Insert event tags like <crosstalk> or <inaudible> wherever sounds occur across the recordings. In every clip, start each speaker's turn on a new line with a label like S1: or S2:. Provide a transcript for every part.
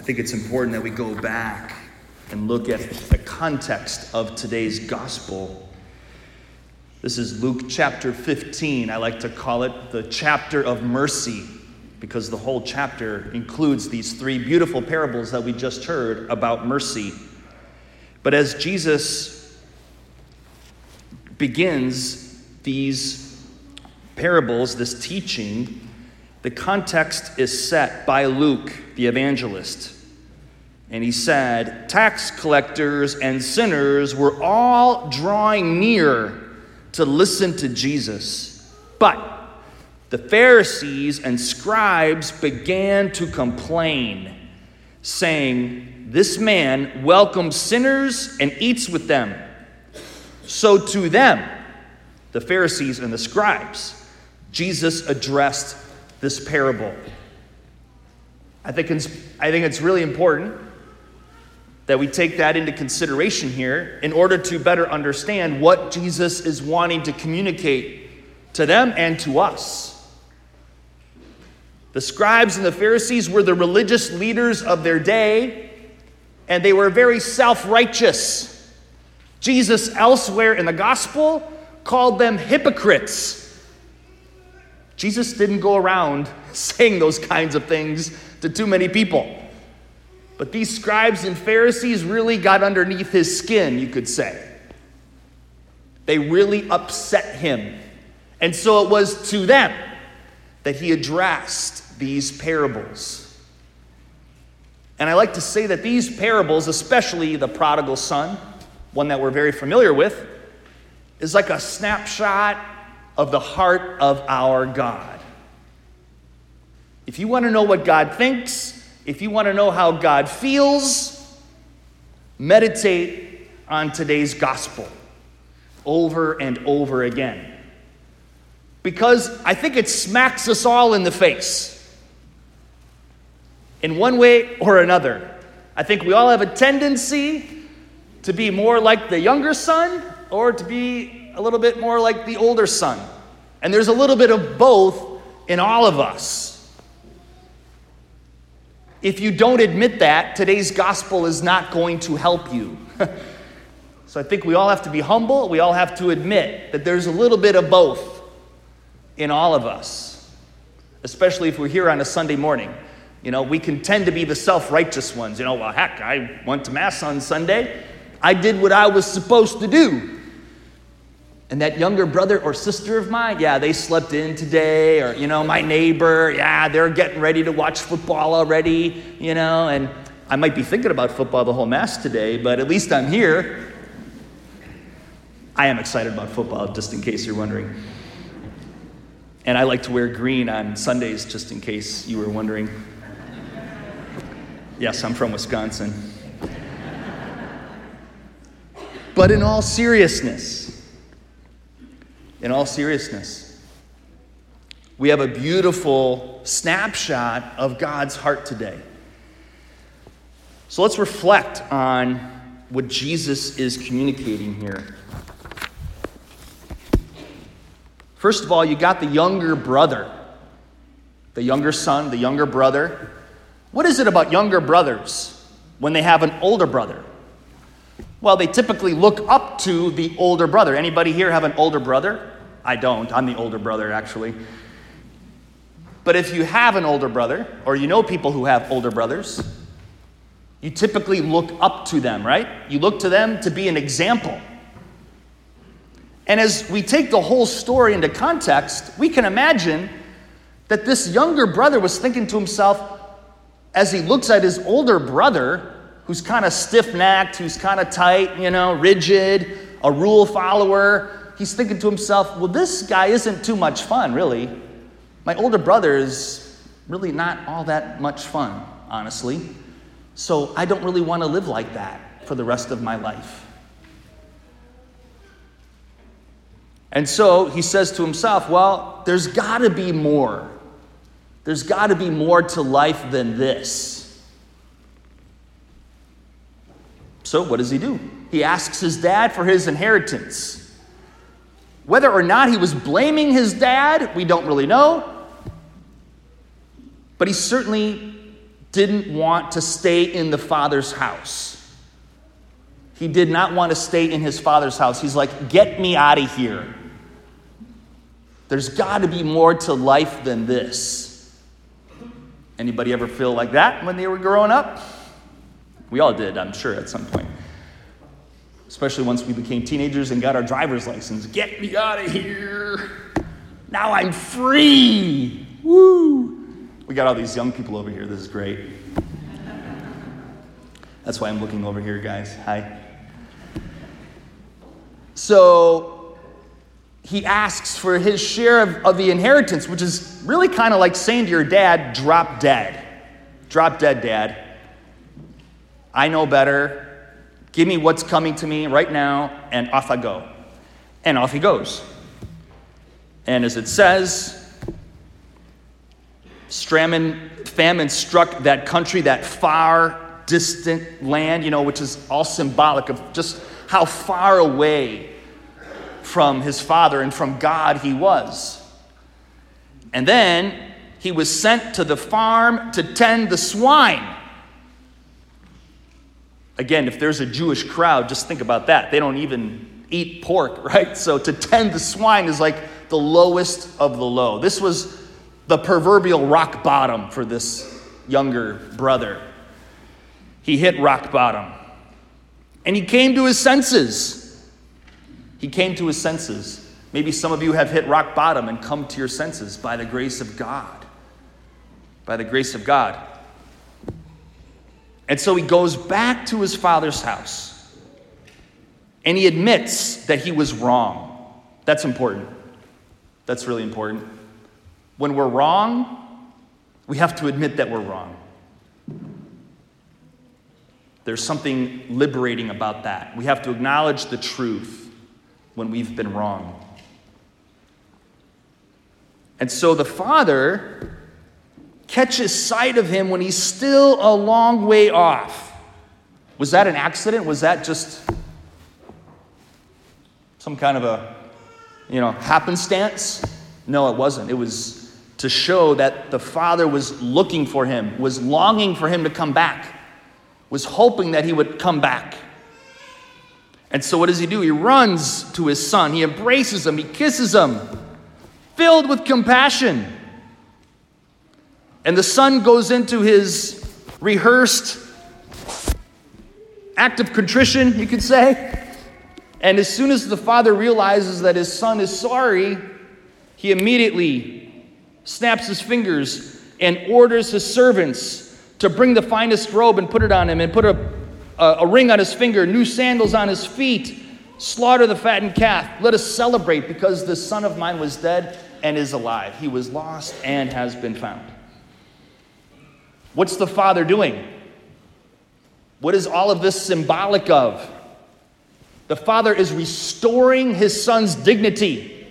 S1: I think it's important that we go back and look at the context of today's gospel. This is Luke chapter 15. I like to call it the chapter of mercy because the whole chapter includes these three beautiful parables that we just heard about mercy. But as Jesus begins these parables, this teaching, the context is set by Luke, the evangelist. And he said, Tax collectors and sinners were all drawing near to listen to Jesus. But the Pharisees and scribes began to complain, saying, This man welcomes sinners and eats with them. So to them, the Pharisees and the scribes, Jesus addressed this parable. I think it's, I think it's really important that we take that into consideration here in order to better understand what Jesus is wanting to communicate to them and to us. The scribes and the Pharisees were the religious leaders of their day, and they were very self righteous. Jesus, elsewhere in the gospel, called them hypocrites. Jesus didn't go around <laughs> saying those kinds of things to too many people. But these scribes and Pharisees really got underneath his skin, you could say. They really upset him. And so it was to them that he addressed these parables. And I like to say that these parables, especially the prodigal son, one that we're very familiar with, is like a snapshot of the heart of our God. If you want to know what God thinks, if you want to know how God feels, meditate on today's gospel over and over again because I think it smacks us all in the face. In one way or another. I think we all have a tendency to be more like the younger son or to be a little bit more like the older son. And there's a little bit of both in all of us. If you don't admit that, today's gospel is not going to help you. <laughs> so I think we all have to be humble. We all have to admit that there's a little bit of both in all of us, especially if we're here on a Sunday morning. You know, we can tend to be the self righteous ones. You know, well, heck, I went to Mass on Sunday. I did what I was supposed to do. And that younger brother or sister of mine, yeah, they slept in today. Or, you know, my neighbor, yeah, they're getting ready to watch football already, you know. And I might be thinking about football the whole Mass today, but at least I'm here. I am excited about football, just in case you're wondering. And I like to wear green on Sundays, just in case you were wondering. Yes, I'm from Wisconsin. But in all seriousness, in all seriousness, we have a beautiful snapshot of God's heart today. So let's reflect on what Jesus is communicating here. First of all, you got the younger brother, the younger son, the younger brother. What is it about younger brothers when they have an older brother? Well, they typically look up to the older brother. Anybody here have an older brother? I don't. I'm the older brother, actually. But if you have an older brother, or you know people who have older brothers, you typically look up to them, right? You look to them to be an example. And as we take the whole story into context, we can imagine that this younger brother was thinking to himself, as he looks at his older brother, who's kind of stiff necked, who's kind of tight, you know, rigid, a rule follower, he's thinking to himself, well, this guy isn't too much fun, really. My older brother is really not all that much fun, honestly. So I don't really want to live like that for the rest of my life. And so he says to himself, Well, there's got to be more. There's got to be more to life than this. So what does he do? He asks his dad for his inheritance. Whether or not he was blaming his dad, we don't really know. But he certainly didn't want to stay in the father's house. He did not want to stay in his father's house. He's like, Get me out of here. There's got to be more to life than this. Anybody ever feel like that when they were growing up? We all did, I'm sure, at some point. Especially once we became teenagers and got our driver's license. Get me out of here. Now I'm free. Woo. We got all these young people over here. This is great. That's why I'm looking over here, guys. Hi. So he asks for his share of, of the inheritance, which is really kind of like saying to your dad, drop dead. Drop dead, dad. I know better. Give me what's coming to me right now, and off I go. And off he goes. And as it says, famine struck that country, that far distant land, you know, which is all symbolic of just how far away from his father and from God he was. And then he was sent to the farm to tend the swine. Again, if there's a Jewish crowd, just think about that. They don't even eat pork, <laughs> right? So to tend the swine is like the lowest of the low. This was the proverbial rock bottom for this younger brother. He hit rock bottom. And he came to his senses. He came to his senses. Maybe some of you have hit rock bottom and come to your senses by the grace of God. By the grace of God. And so he goes back to his father's house. And he admits that he was wrong. That's important. That's really important. When we're wrong, we have to admit that we're wrong. There's something liberating about that. We have to acknowledge the truth when we've been wrong. And so the father catches sight of him when he's still a long way off. Was that an accident? Was that just some kind of a, you know, happenstance? No, it wasn't. It was to show that the father was looking for him, was longing for him to come back, was hoping that he would come back. And so, what does he do? He runs to his son, he embraces him, he kisses him, filled with compassion. And the son goes into his rehearsed act of contrition, you could say. And as soon as the father realizes that his son is sorry, he immediately snaps his fingers, and orders his servants to bring the finest robe and put it on him, and put a, a, a ring on his finger, new sandals on his feet, slaughter the fattened calf. Let us celebrate because the son of mine was dead and is alive. He was lost and has been found. What's the father doing? What is all of this symbolic of? The father is restoring his son's dignity.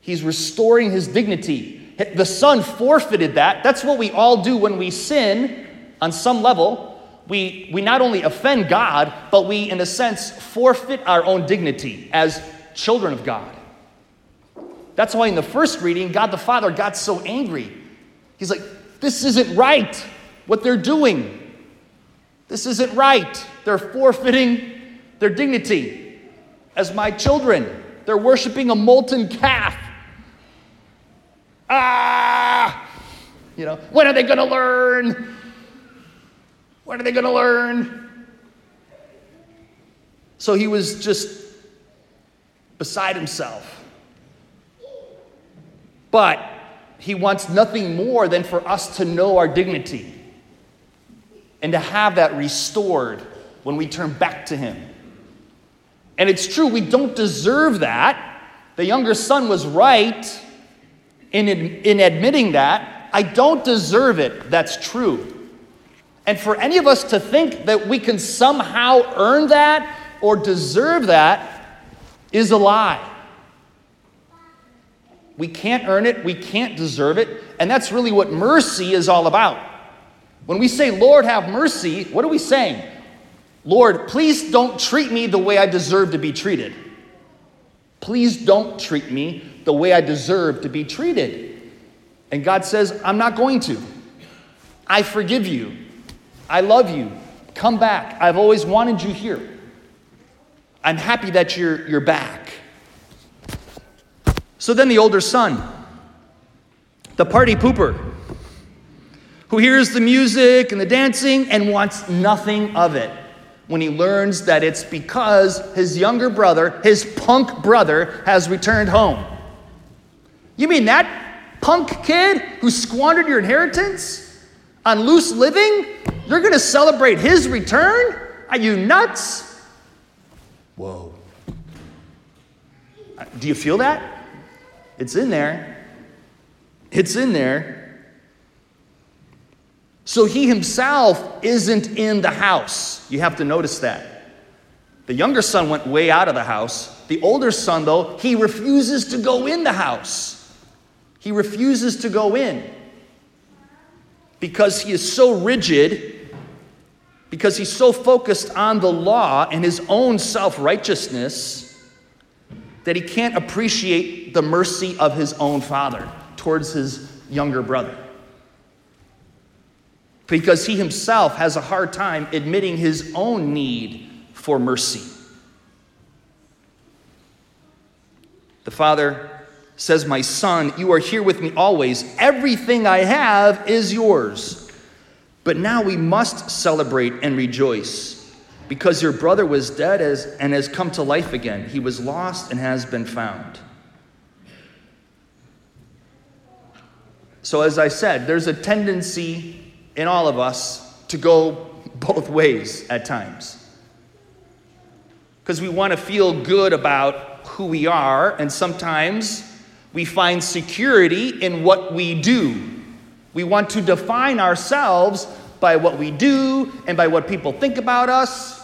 S1: He's restoring his dignity. The son forfeited that. That's what we all do when we sin on some level. We, we not only offend God, but we, in a sense, forfeit our own dignity as children of God. That's why in the first reading, God the Father got so angry. He's like, This isn't right, what they're doing. This isn't right. They're forfeiting their dignity as my children. They're worshiping a molten calf. Ah! You know, when are they going to learn? When are they going to learn? So he was just beside himself. But he wants nothing more than for us to know our dignity and to have that restored when we turn back to him. And it's true, we don't deserve that. The younger son was right in, in admitting that I don't deserve it. That's true. And for any of us to think that we can somehow earn that or deserve that is a lie. We can't earn it, we can't deserve it, and that's really what mercy is all about. When we say, Lord, have mercy, what are we saying? Lord, please don't treat me the way I deserve to be treated. Please don't treat me the way I deserve to be treated. And God says, I'm not going to. I forgive you. I love you. Come back. I've always wanted you here. I'm happy that you're, you're back. So then the older son, the party pooper, who hears the music and the dancing and wants nothing of it when he learns that it's because his younger brother, his punk brother, has returned home. You mean that punk kid who squandered your inheritance on loose living? You're going to celebrate his return? Are you nuts? Whoa. Uh, do you feel that? It's in there. It's in there. So he himself isn't in the house. You have to notice that. The younger son went way out of the house. The older son, though, he refuses to go in the house. He refuses to go in because he is so rigid, because he's so focused on the law and his own self righteousness that he can't appreciate the mercy of his own father towards his younger brother because he himself has a hard time admitting his own need for mercy. The father says, My son, you are here with me always. Everything I have is yours. But now we must celebrate and rejoice because your brother was dead as, and has come to life again. He was lost and has been found. So, as I said, there's a tendency in all of us to go both ways at times. Because we want to feel good about who we are, and sometimes we find security in what we do. We want to define ourselves by what we do and by what people think about us.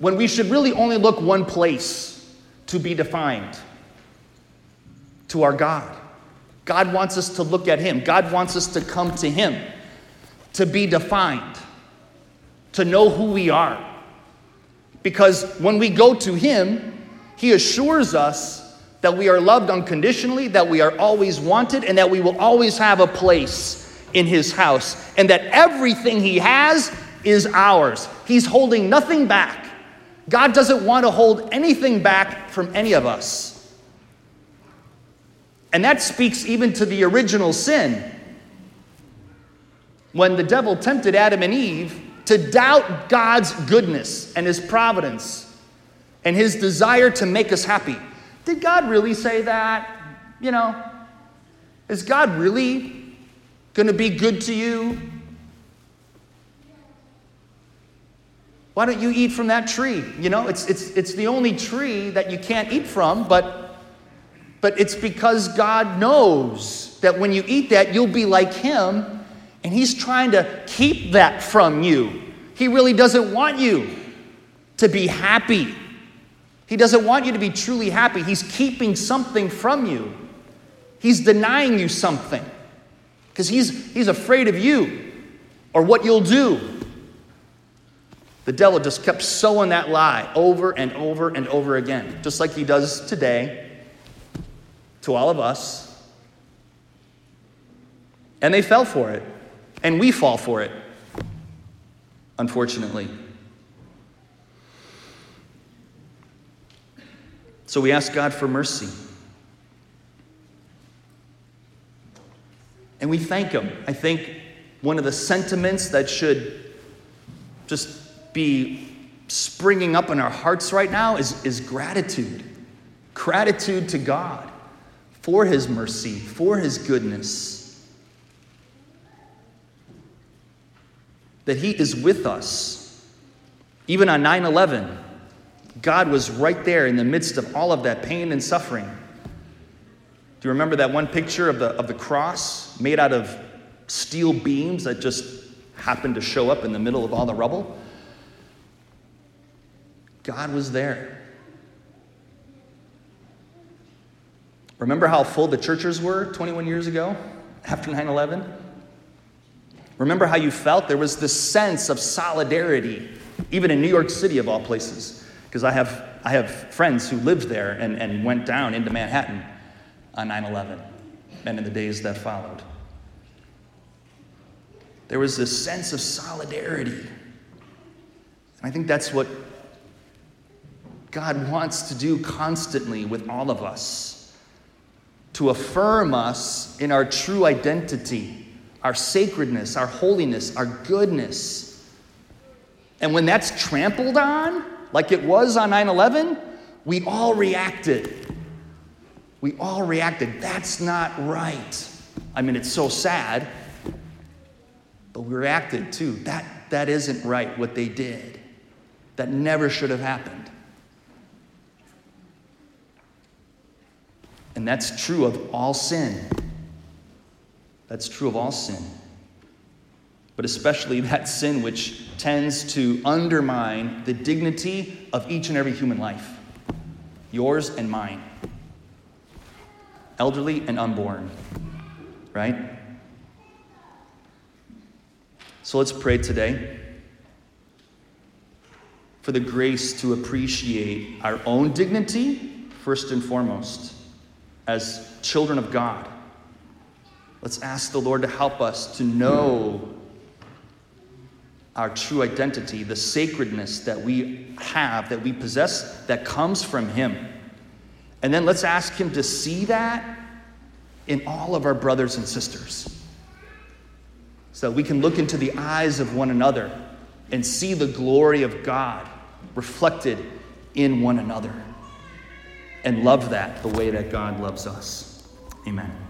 S1: When we should really only look one place to be defined to our God. God wants us to look at Him. God wants us to come to Him, to be defined, to know who we are. Because when we go to Him, He assures us that we are loved unconditionally, that we are always wanted, and that we will always have a place in His house, and that everything He has is ours. He's holding nothing back. God doesn't want to hold anything back from any of us. And that speaks even to the original sin. When the devil tempted Adam and Eve to doubt God's goodness and his providence and his desire to make us happy. Did God really say that? You know, is God really going to be good to you? Why don't you eat from that tree? You know, it's, it's, it's the only tree that you can't eat from, but but it's because God knows that when you eat that, you'll be like Him, and He's trying to keep that from you. He really doesn't want you to be happy. He doesn't want you to be truly happy. He's keeping something from you. He's denying you something because he's, he's afraid of you or what you'll do. The devil just kept sowing that lie over and over and over again, just like he does today to all of us. And they fell for it. And we fall for it, unfortunately. So we ask God for mercy. And we thank Him. I think one of the sentiments that should just be springing up in our hearts right now is, is gratitude. Gratitude to God for his mercy, for his goodness. That he is with us. Even on 9 11, God was right there in the midst of all of that pain and suffering. Do you remember that one picture of the, of the cross made out of steel beams that just happened to show up in the middle of all the rubble? God was there. Remember how full the churches were 21 years ago after 9 11? Remember how you felt? There was this sense of solidarity, even in New York City, of all places. Because I have, I have friends who lived there and, and went down into Manhattan on 9 11. and in the days that followed. There was this sense of solidarity. And I think that's what God wants to do constantly with all of us to affirm us in our true identity, our sacredness, our holiness, our goodness. And when that's trampled on, like it was on 9 11, we all reacted. We all reacted. That's not right. I mean, it's so sad, but we reacted too. That, that isn't right what they did. That never should have happened. And that's true of all sin. That's true of all sin. But especially <laughs> that sin which tends to undermine the dignity of each and every human life yours and mine, elderly and unborn, right? So let's pray today for the grace to appreciate our own dignity, first and foremost, as children of God. Let's ask the Lord to help us to know our true identity, the sacredness that we have, that we possess, that comes from Him. And then let's ask Him to see that in all of our brothers and sisters. So that we can look into the eyes of one another and see the glory of God reflected in one another and love that the way that God loves us. Amen.